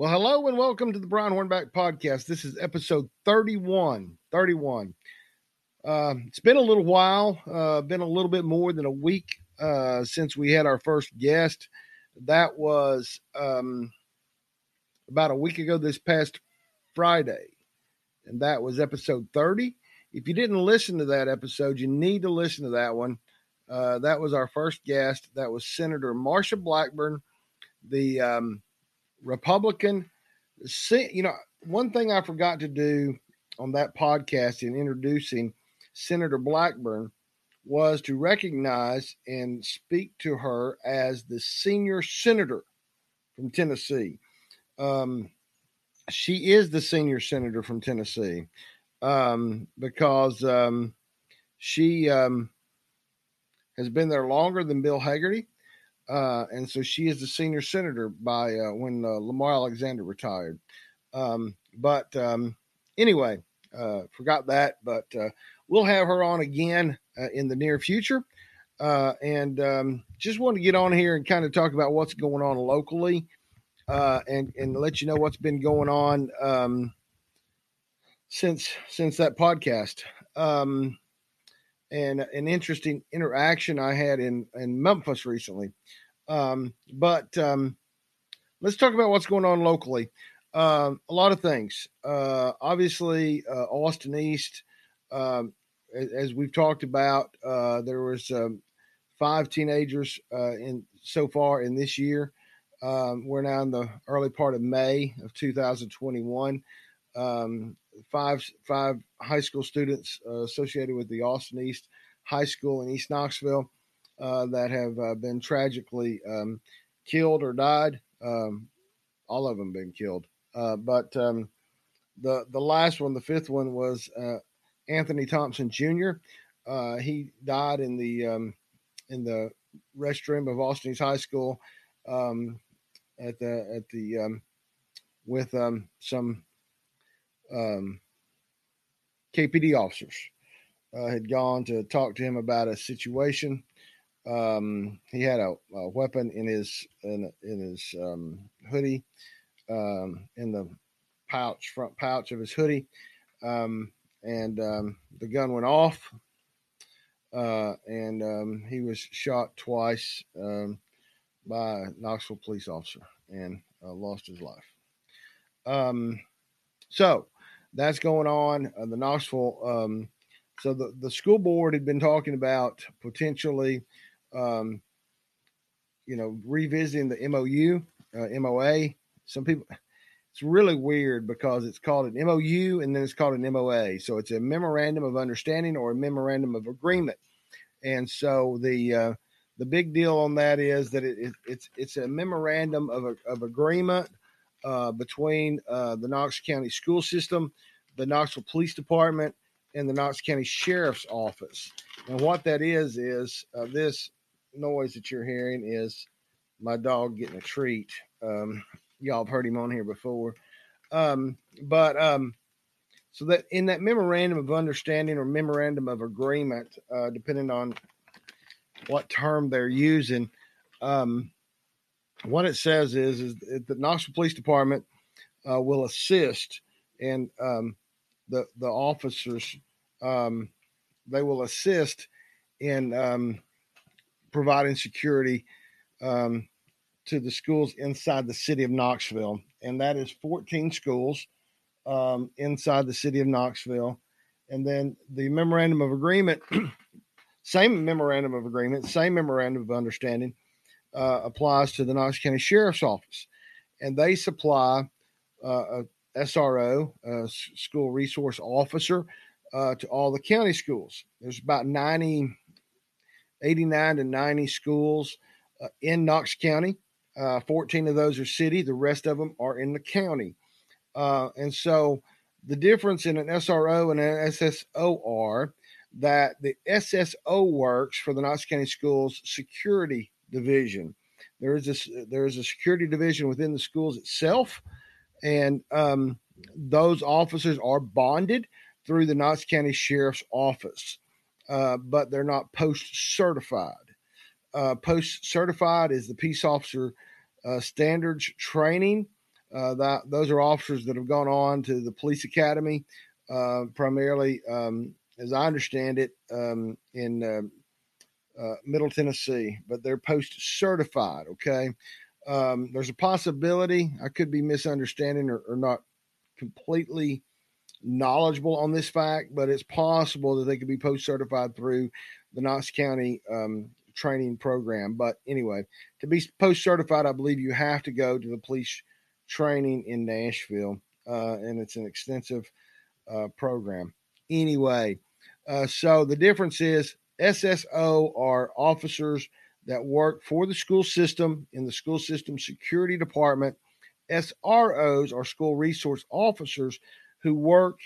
Well, hello and welcome to the Brian Hornback podcast. This is episode 31. 31. Uh, it's been a little while, uh, been a little bit more than a week uh, since we had our first guest. That was um, about a week ago this past Friday, and that was episode 30. If you didn't listen to that episode, you need to listen to that one. Uh, that was our first guest. That was Senator Marsha Blackburn, the um, Republican. You know, one thing I forgot to do on that podcast in introducing Senator Blackburn was to recognize and speak to her as the senior senator from Tennessee. Um, she is the senior senator from Tennessee um, because um, she um, has been there longer than Bill Hagerty. Uh, and so she is the senior senator by uh, when uh, Lamar Alexander retired. Um, but um, anyway, uh, forgot that, but uh, we'll have her on again uh, in the near future. and um, just want to get on here and kind of talk about what's going on locally and, and let you know what's been going on um, since since that podcast. Um, and an interesting interaction I had in in Memphis recently. Um, but um, let's talk about what's going on locally. Um, a lot of things. Uh, obviously, uh, Austin East, um, as, as, we've talked about, uh, there was um, five teenagers uh, in so far in this year. Um, we're now in the early part of May of 2021. Um, five five high school students uh, associated with the Austin East High School in East Knoxville uh, that have uh, been tragically um, killed or died. Um, all of them been killed, uh, but um, the the last one, the fifth one, was uh, Anthony Thompson Jr. Uh, he died in the um, in the restroom of Austin-East High School um, at the at the um, with some KPD officers had gone to talk to him about a situation. Um, he had a, a, weapon in his in, in his um, hoodie, um, in the pouch front pouch of his hoodie, um, and um, the gun went off, uh, and um, he was shot twice by a Knoxville police officer and uh, lost his life. so that's going on. Uh, the Knoxville, um, so the, the school board had been talking about potentially, um, you know, revisiting the MOU, uh, MOA. Some people, it's really weird because it's called an MOU and then it's called an MOA. So it's a memorandum of understanding or a memorandum of agreement. And so the uh, the big deal on that is that it, it, it's it's a memorandum of, of agreement uh, between uh, the Knox County school system, the Knoxville Police Department, and the Knox County Sheriff's Office. And what that is is uh, this noise that you're hearing is my dog getting a treat. Um, y'all have heard him on here before, um, but um, so that in that memorandum of understanding or memorandum of agreement, uh, depending on what term they're using, um, what it says is is the Knoxville Police Department uh, will assist and um, the the officers um, they will assist in um, providing security um, to the schools inside the city of Knoxville, and that is 14 schools um, inside the city of Knoxville. And then the memorandum of agreement, same memorandum of agreement, same memorandum of understanding uh, applies to the Knox County Sheriff's Office, and they supply uh, a SRO, uh, School Resource Officer, uh, to all the county schools. There's about 90, 89 to 90 schools uh, in Knox County. Uh, 14 of those are city, the rest of them are in the county. Uh, and so the difference in an SRO and an SSO are that the SSO works for the Knox County Schools Security Division. There is a, there is a security division within the schools itself, and um, those officers are bonded through the Knox County Sheriff's Office, uh, but they're not post certified. Uh, post certified is the peace officer uh, standards training Uh, that those are officers that have gone on to the police academy, uh, primarily, um, as I understand it, um, in uh, Middle Tennessee, but they're post certified. Okay, um, there's a possibility I could be misunderstanding or, or not completely knowledgeable on this fact, but it's possible that they could be post certified through the Knox County um, training program. But anyway, to be post certified, I believe you have to go to the police training in Nashville, uh, and it's an extensive uh, program. Anyway, uh, so the difference is SSO are officers that work for the school system in the school system security department. SROs are school resource officers who work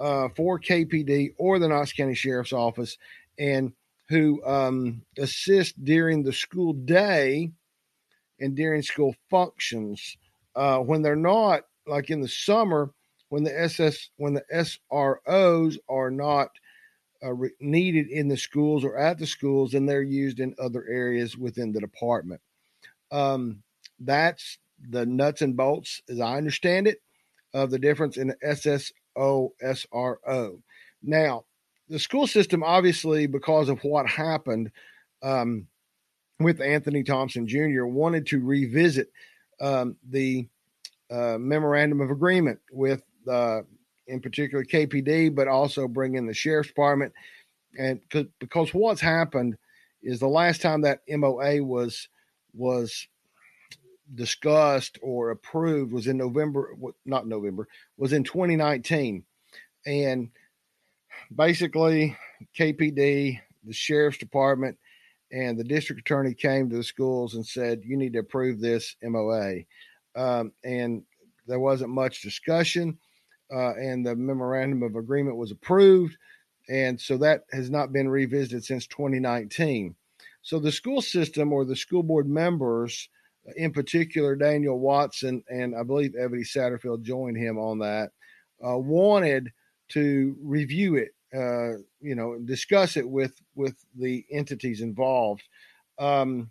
uh, for KPD or the Knox County Sheriff's Office and who um, assist during the school day and during school functions. Uh, when they're not, like in the summer, when the SS, when the SROs are not uh, re- needed in the schools or at the schools, and they're used in other areas within the department. Um, that's the nuts and bolts, as I understand it, of the difference in the SSO SRO. Now, the school system, obviously, because of what happened um, with Anthony Thompson Jr., wanted to revisit um, the uh, memorandum of agreement with, uh, in particular, KPD, but also bring in the sheriff's department. And because what's happened is the last time that MOA was was discussed or approved was in November, not November, was in 2019. And basically, KPD, the sheriff's department, and the district attorney came to the schools and said, You need to approve this MOA. Um, and there wasn't much discussion, uh, and the memorandum of agreement was approved. And so that has not been revisited since 2019. So the school system or the school board members in particular, Daniel Watson and I believe Evetty Satterfield joined him on that, uh, wanted to review it, uh, you know, discuss it with with the entities involved. Um,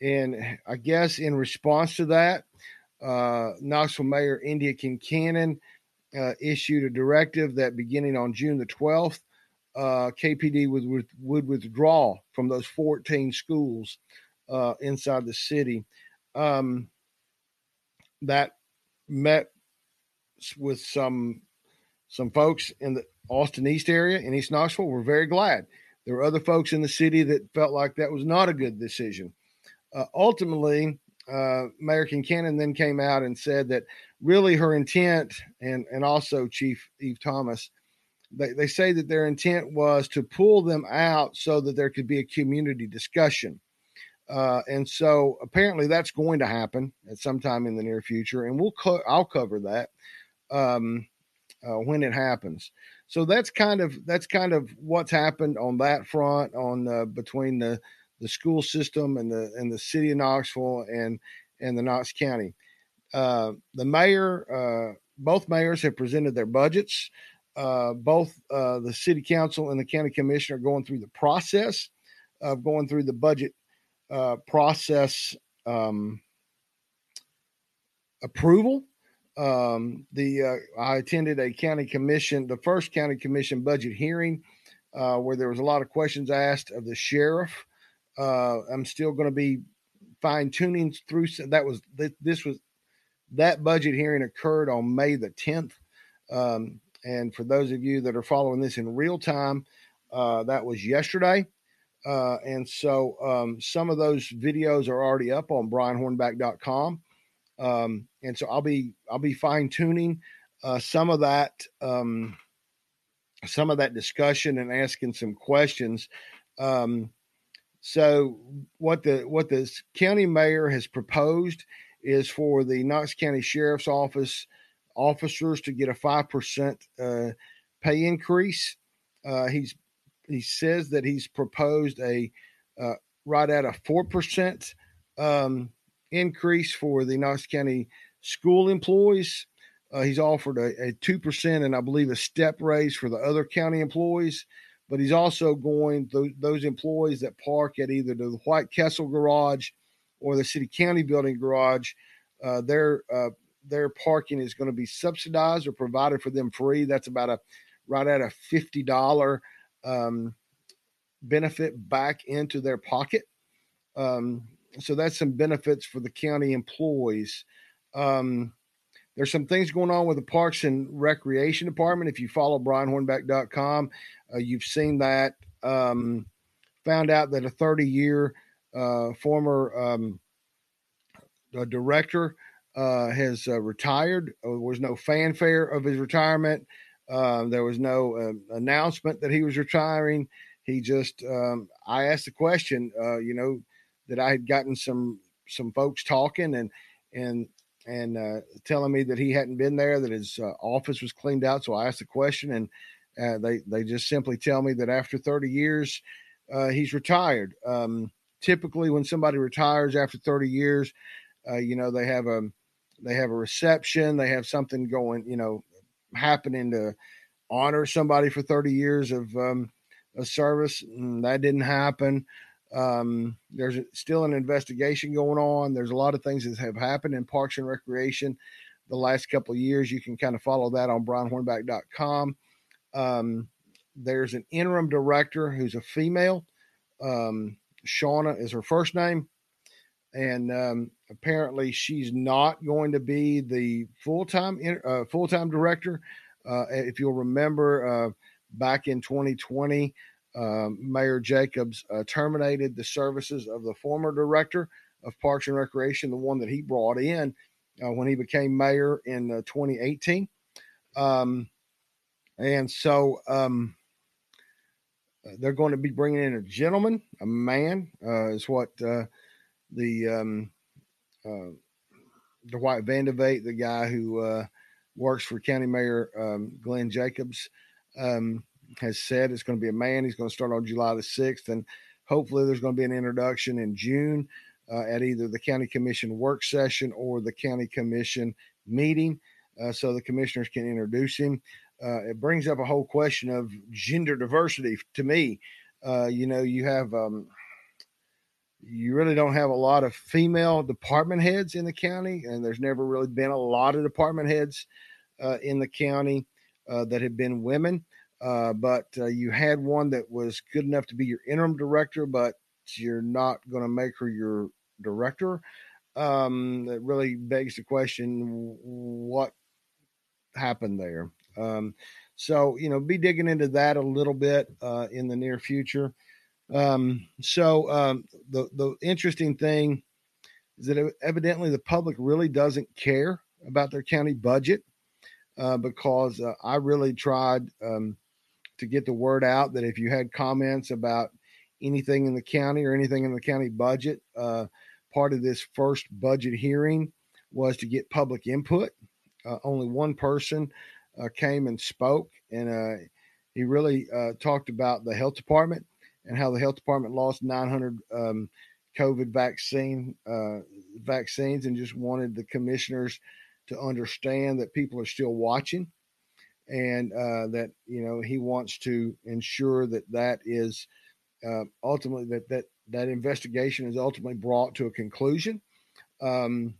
and I guess in response to that, uh, Knoxville Mayor Indya Kincannon uh, issued a directive that beginning on June the 12th, uh, KPD would, would, would withdraw from those 14 schools uh, inside the city um, that met with some some folks in the Austin East area in East Knoxville. We're very glad. There were other folks in the city that felt like that was not a good decision. Uh, ultimately, uh, Mayor Kincannon then came out and said that really her intent, and and also Chief Eve Thomas, they, they say that their intent was to pull them out so that there could be a community discussion. Uh, and so apparently that's going to happen at some time in the near future, and we'll co- I'll cover that um, uh, when it happens. So that's kind of that's kind of what's happened on that front on uh, between the the school system and the and the city of Knoxville and and the Knox County. Uh, the mayor, uh, both mayors have presented their budgets. Uh, both the city council and the county commission are going through the process of going through the budget uh, process um, approval. Um, the uh, I attended a county commission, the first county commission budget hearing, uh, where there was a lot of questions asked of the sheriff. Uh, I'm still going to be fine tuning through. That was this was that budget hearing occurred on May the 10th. Um, and for those of you that are following this in real time, uh, that was yesterday. Uh, and so um, some of those videos are already up on brianhornback.com. Um, and so I'll be I'll be fine tuning uh, some of that um, some of that discussion and asking some questions. Um, so what the what the county mayor has proposed is for the Knox County Sheriff's Office officers to get a five percent uh, pay increase. Uh, he's he says that he's proposed a uh, right at a four percent um, increase for the Knox County school employees. Uh, he's offered a two percent and I believe a step raise for the other county employees. But he's also going those, those employees that park at either the White Castle garage or the City County building garage. Uh, their uh, their parking is going to be subsidized or provided for them free. That's about a right at a fifty dollar um, benefit back into their pocket. Um, so that's some benefits for the county employees. Um, there's some things going on with the Parks and Recreation Department. If you follow BrianHornback.com, uh, you've seen that. Um, found out that a 30 year uh, former um, director uh, has uh, retired. Uh, there was no fanfare of his retirement. Uh, there was no um, announcement that he was retiring. He just, um, I asked the question, you know, that I had gotten some some folks talking and and and uh, telling me that he hadn't been there, that his uh, office was cleaned out. So I asked the question, and uh, they they just simply tell me that after 30 years, uh, he's retired. Um, typically, when somebody retires after 30 years, uh, you know they have a they have a reception, they have something going, you know, happening to honor somebody for 30 years of um, a service. And that didn't happen. Um, there's still an investigation going on. There's a lot of things that have happened in Parks and Recreation the last couple of years. You can kind of follow that on brianhornback.com. Um, there's an interim director who's a female. Um, Shauna is her first name. And um, apparently, she's not going to be the full time uh, full time director. Uh, if you'll remember, uh, back in 2020, um, Mayor Jacobs uh, terminated the services of the former director of Parks and Recreation, the one that he brought in uh, when he became mayor in uh, 2018. Um, and so um, they're going to be bringing in a gentleman, a man, is what the um, Dwight Van de Vate, the guy who works for County Mayor um, Glenn Jacobs. Um, has said it's going to be a man. He's going to start on July the 6th. And hopefully there's going to be an introduction in June uh, at either the county commission work session or the county commission meeting uh, so the commissioners can introduce him. Uh, it brings up a whole question of gender diversity to me. Uh, you know, you have, um, you really don't have a lot of female department heads in the county, and there's never really been a lot of department heads uh, in the county uh, that have been women. Uh, but uh, you had one that was good enough to be your interim director, but you're not going to make her your director. Um, that really begs the question what happened there. Um, so, you know, be digging into that a little bit uh, in the near future. Um, so, um, the, the interesting thing is that evidently the public really doesn't care about their county budget uh, because uh, I really tried um, to get the word out that if you had comments about anything in the county or anything in the county budget, uh, part of this first budget hearing was to get public input. Uh, only one person uh, came and spoke, and uh, he really uh, talked about the health department and how the health department lost 900 um, COVID vaccine uh, vaccines, and just wanted the commissioners to understand that people are still watching and uh, that you know he wants to ensure that that is uh, ultimately that that that investigation is ultimately brought to a conclusion. Um,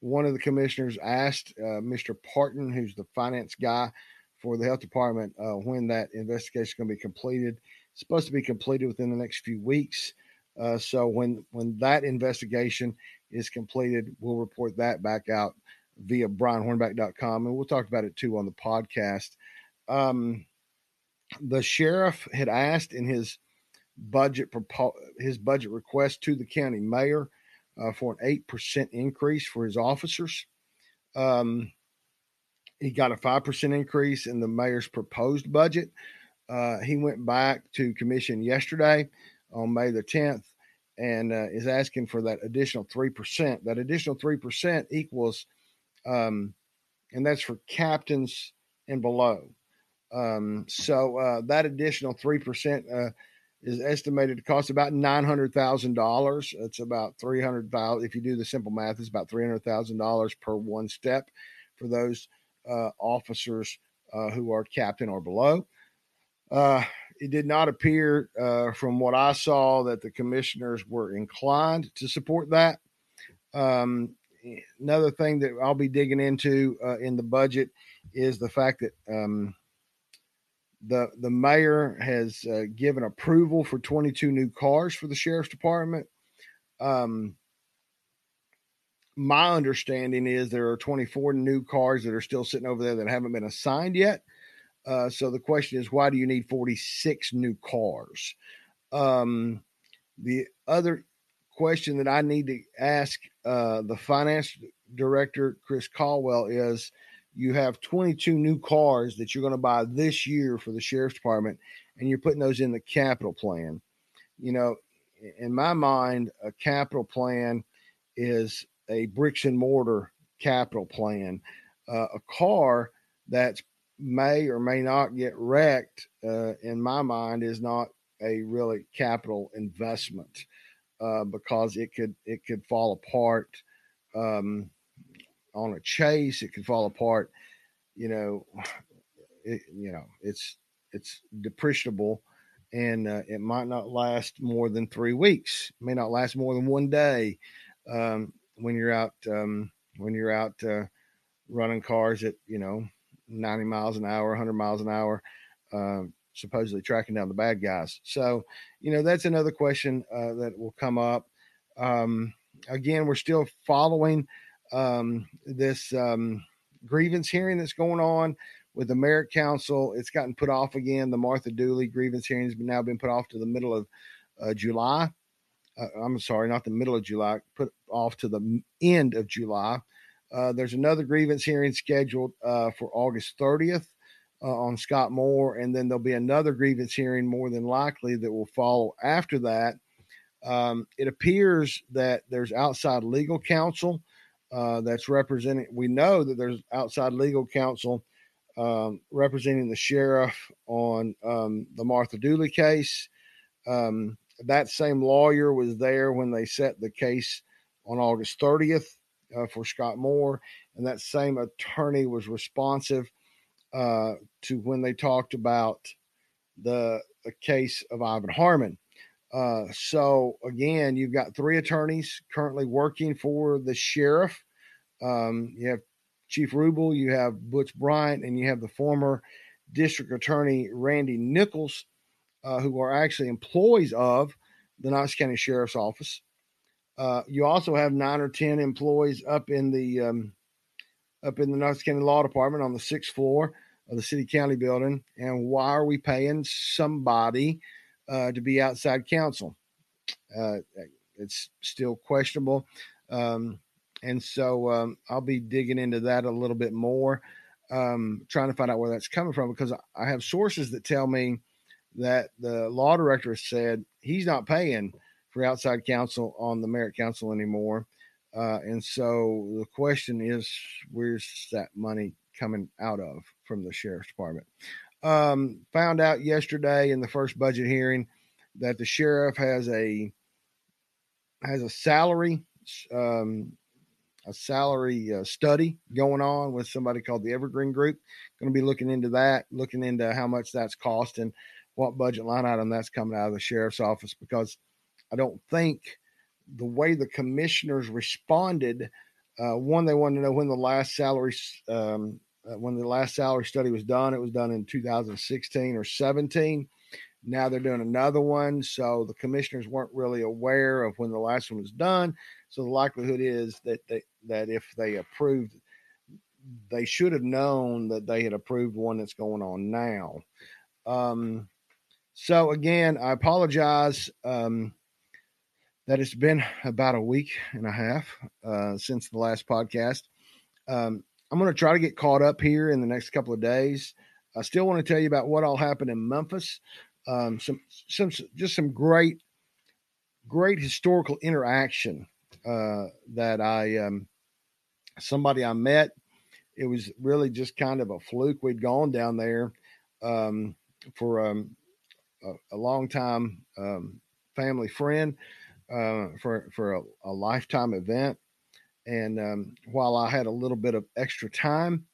one of the commissioners asked uh, Mr. Parton, who's the finance guy for the health department, uh, when that investigation is going to be completed. Supposed to be completed within the next few weeks. Uh, so when when that investigation is completed, we'll report that back out via brianhornback.com. And we'll talk about it too on the podcast. Um, the sheriff had asked in his budget his budget request to the county mayor uh, for an 8% increase for his officers. Um, he got a 5% increase in the mayor's proposed budget. Uh, he went back to commission yesterday on May the 10th and uh, is asking for that additional 3%. That additional 3% equals um, and that's for captains and below. Um, so uh, that additional three percent uh, is estimated to cost about nine hundred thousand dollars. It's about three hundred thousand. If you do the simple math, it's about three hundred thousand dollars per one step for those uh, officers who are captain or below. Uh, it did not appear, uh, from what I saw, that the commissioners were inclined to support that. Um, another thing that I'll be digging into uh, in the budget is the fact that um, the the mayor has uh, given approval for 22 new cars for the sheriff's department. Um, my understanding is there are 24 new cars that are still sitting over there that haven't been assigned yet. Uh, so the question is, why do you need 46 new cars? Um, the other question that I need to ask uh, the finance director, Chris Caldwell, is you have 22 new cars that you're going to buy this year for the sheriff's department, and you're putting those in the capital plan. You know, in my mind, a capital plan is a bricks and mortar capital plan. Uh, a car that may or may not get wrecked, uh, in my mind, is not a really capital investment uh, because it could it could fall apart. Um, on a chase, it could fall apart. You know, it, you know, it's it's depreciable, and uh, it might not last more than three weeks. It may not last more than one day um, when you're out um, when you're out uh, running cars at you know 90 miles an hour, 100 miles an hour. Uh, supposedly tracking down the bad guys. So, you know, that's another question uh, that will come up. Um, again, we're still following um, this um, grievance hearing that's going on with the merit council. It's gotten put off again. The Martha Dooley grievance hearing has been now been put off to the middle of uh, July. Uh, I'm sorry, not the middle of July, put off to the end of July. Uh, there's another grievance hearing scheduled uh, for August 30th uh, on Scott Moore, and then there'll be another grievance hearing more than likely that will follow after that. Um, it appears that there's outside legal counsel uh, that's representing. We know that there's outside legal counsel um, representing the sheriff on um, the Martha Dooley case. Um, that same lawyer was there when they set the case on August 30th uh, for Scott Moore, and that same attorney was responsive uh, to when they talked about the, the case of Ivan Harmon. Uh, so again, you've got three attorneys currently working for the sheriff. Um, you have Chief Rubel, you have Butch Bryant, and you have the former district attorney Randy Nichols, uh, who are actually employees of the Knox County Sheriff's Office. Uh, you also have nine or ten employees up in the um, up in the Knox County Law Department on the sixth floor of the City County building. And why are we paying somebody uh, to be outside counsel. Uh, it's still questionable. Um, and so um, I'll be digging into that a little bit more, um, trying to find out where that's coming from because I have sources that tell me that the law director said he's not paying for outside counsel on the merit council anymore. Uh, and so the question is, where's that money coming out of from the sheriff's department? Um, found out yesterday in the first budget hearing that the sheriff has a has a salary um, a salary uh, study going on with somebody called the Evergreen Group. Going to be looking into that, looking into how much that's costing, what budget line item that's coming out of the sheriff's office because I don't think the way the commissioners responded. Uh, one, they wanted to know when the last salary um, uh, when the last salary study was done, it was done in 2016 or 17. Now they're doing another one. So the commissioners weren't really aware of when the last one was done. So the likelihood is that they, that if they approved, they should have known that they had approved one that's going on now. Um, so again, I apologize um, that it's been about a week and a half uh, since the last podcast. Um, I'm going to try to get caught up here in the next couple of days. I still want to tell you about what all happened in Memphis. Um, some, some, just some great, great historical interaction uh, that I, um, somebody I met. It was really just kind of a fluke. We'd gone down there um, for um, a, a, long time um, family friend uh, for for a, a lifetime event and um, while I had a little bit of extra time,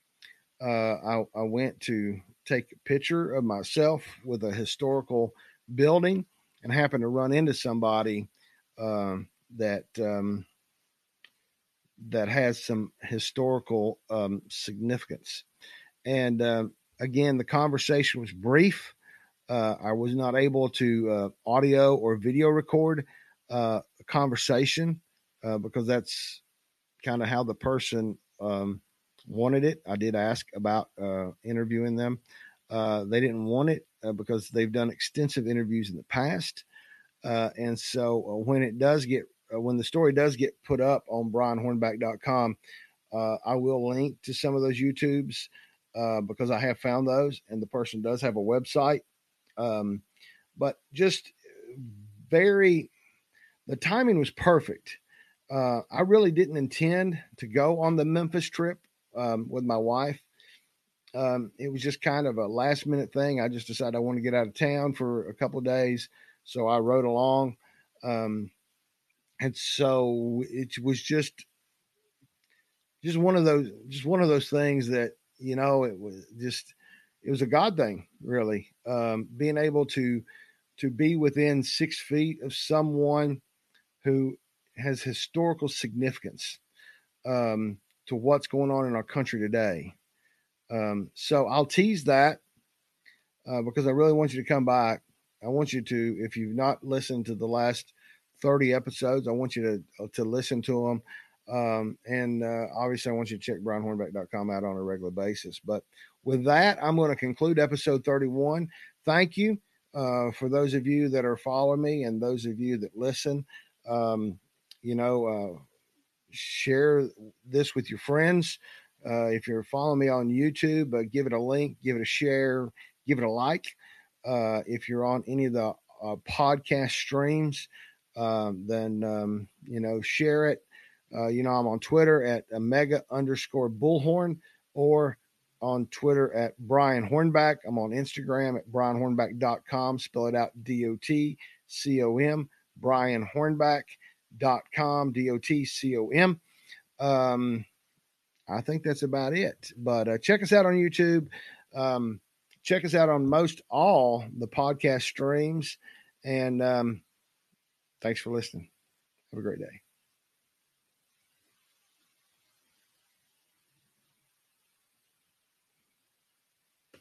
uh, I, I, went to take a picture of myself with a historical building and happened to run into somebody um, that um, that has some historical um, significance. And uh, again, the conversation was brief. Uh, I was not able to uh, audio or video record uh, conversation uh, because that's kind of how the person um, wanted it. I did ask about uh, interviewing them. they didn't want it because they've done extensive interviews in the past. and so when it does get uh, when the story does get put up on brianhornback.com, uh, I will link to some of those YouTubes uh, because I have found those, and the person does have a website. Um, but just very, the timing was perfect. Uh, I really didn't intend to go on the Memphis trip um, with my wife. Um, it was just kind of a last minute thing. I just decided I want to get out of town for a couple days, so I rode along. Um, and so it was just just one of those just one of those things that you know it was just it was a god thing really um, being able to to be within six feet of someone who has historical significance um, to what's going on in our country today um, so i'll tease that uh, because i really want you to come back i want you to if you've not listened to the last 30 episodes. I want you to uh, to listen to them. Um, and uh, obviously, I want you to check brianhornback.com out on a regular basis. But with that, I'm going to conclude episode 31. Thank you uh, for those of you that are following me and those of you that listen. Um, you know, uh, share this with your friends. Uh, if you're following me on YouTube, uh, give it a link, give it a share, give it a like. Uh, if you're on any of the podcast streams, um, then um, you know share it. Uh, you know I'm on Twitter at mega underscore bullhorn or on Twitter at Brian Hornback. I'm on Instagram at brianhornback.com. Spell it out D O T C O M. BrianHornback.com. D O T C O M. Um, I think that's about it. But uh, check us out on YouTube. Um, check us out on most all the podcast streams. And um, Thanks for listening. Have a great day.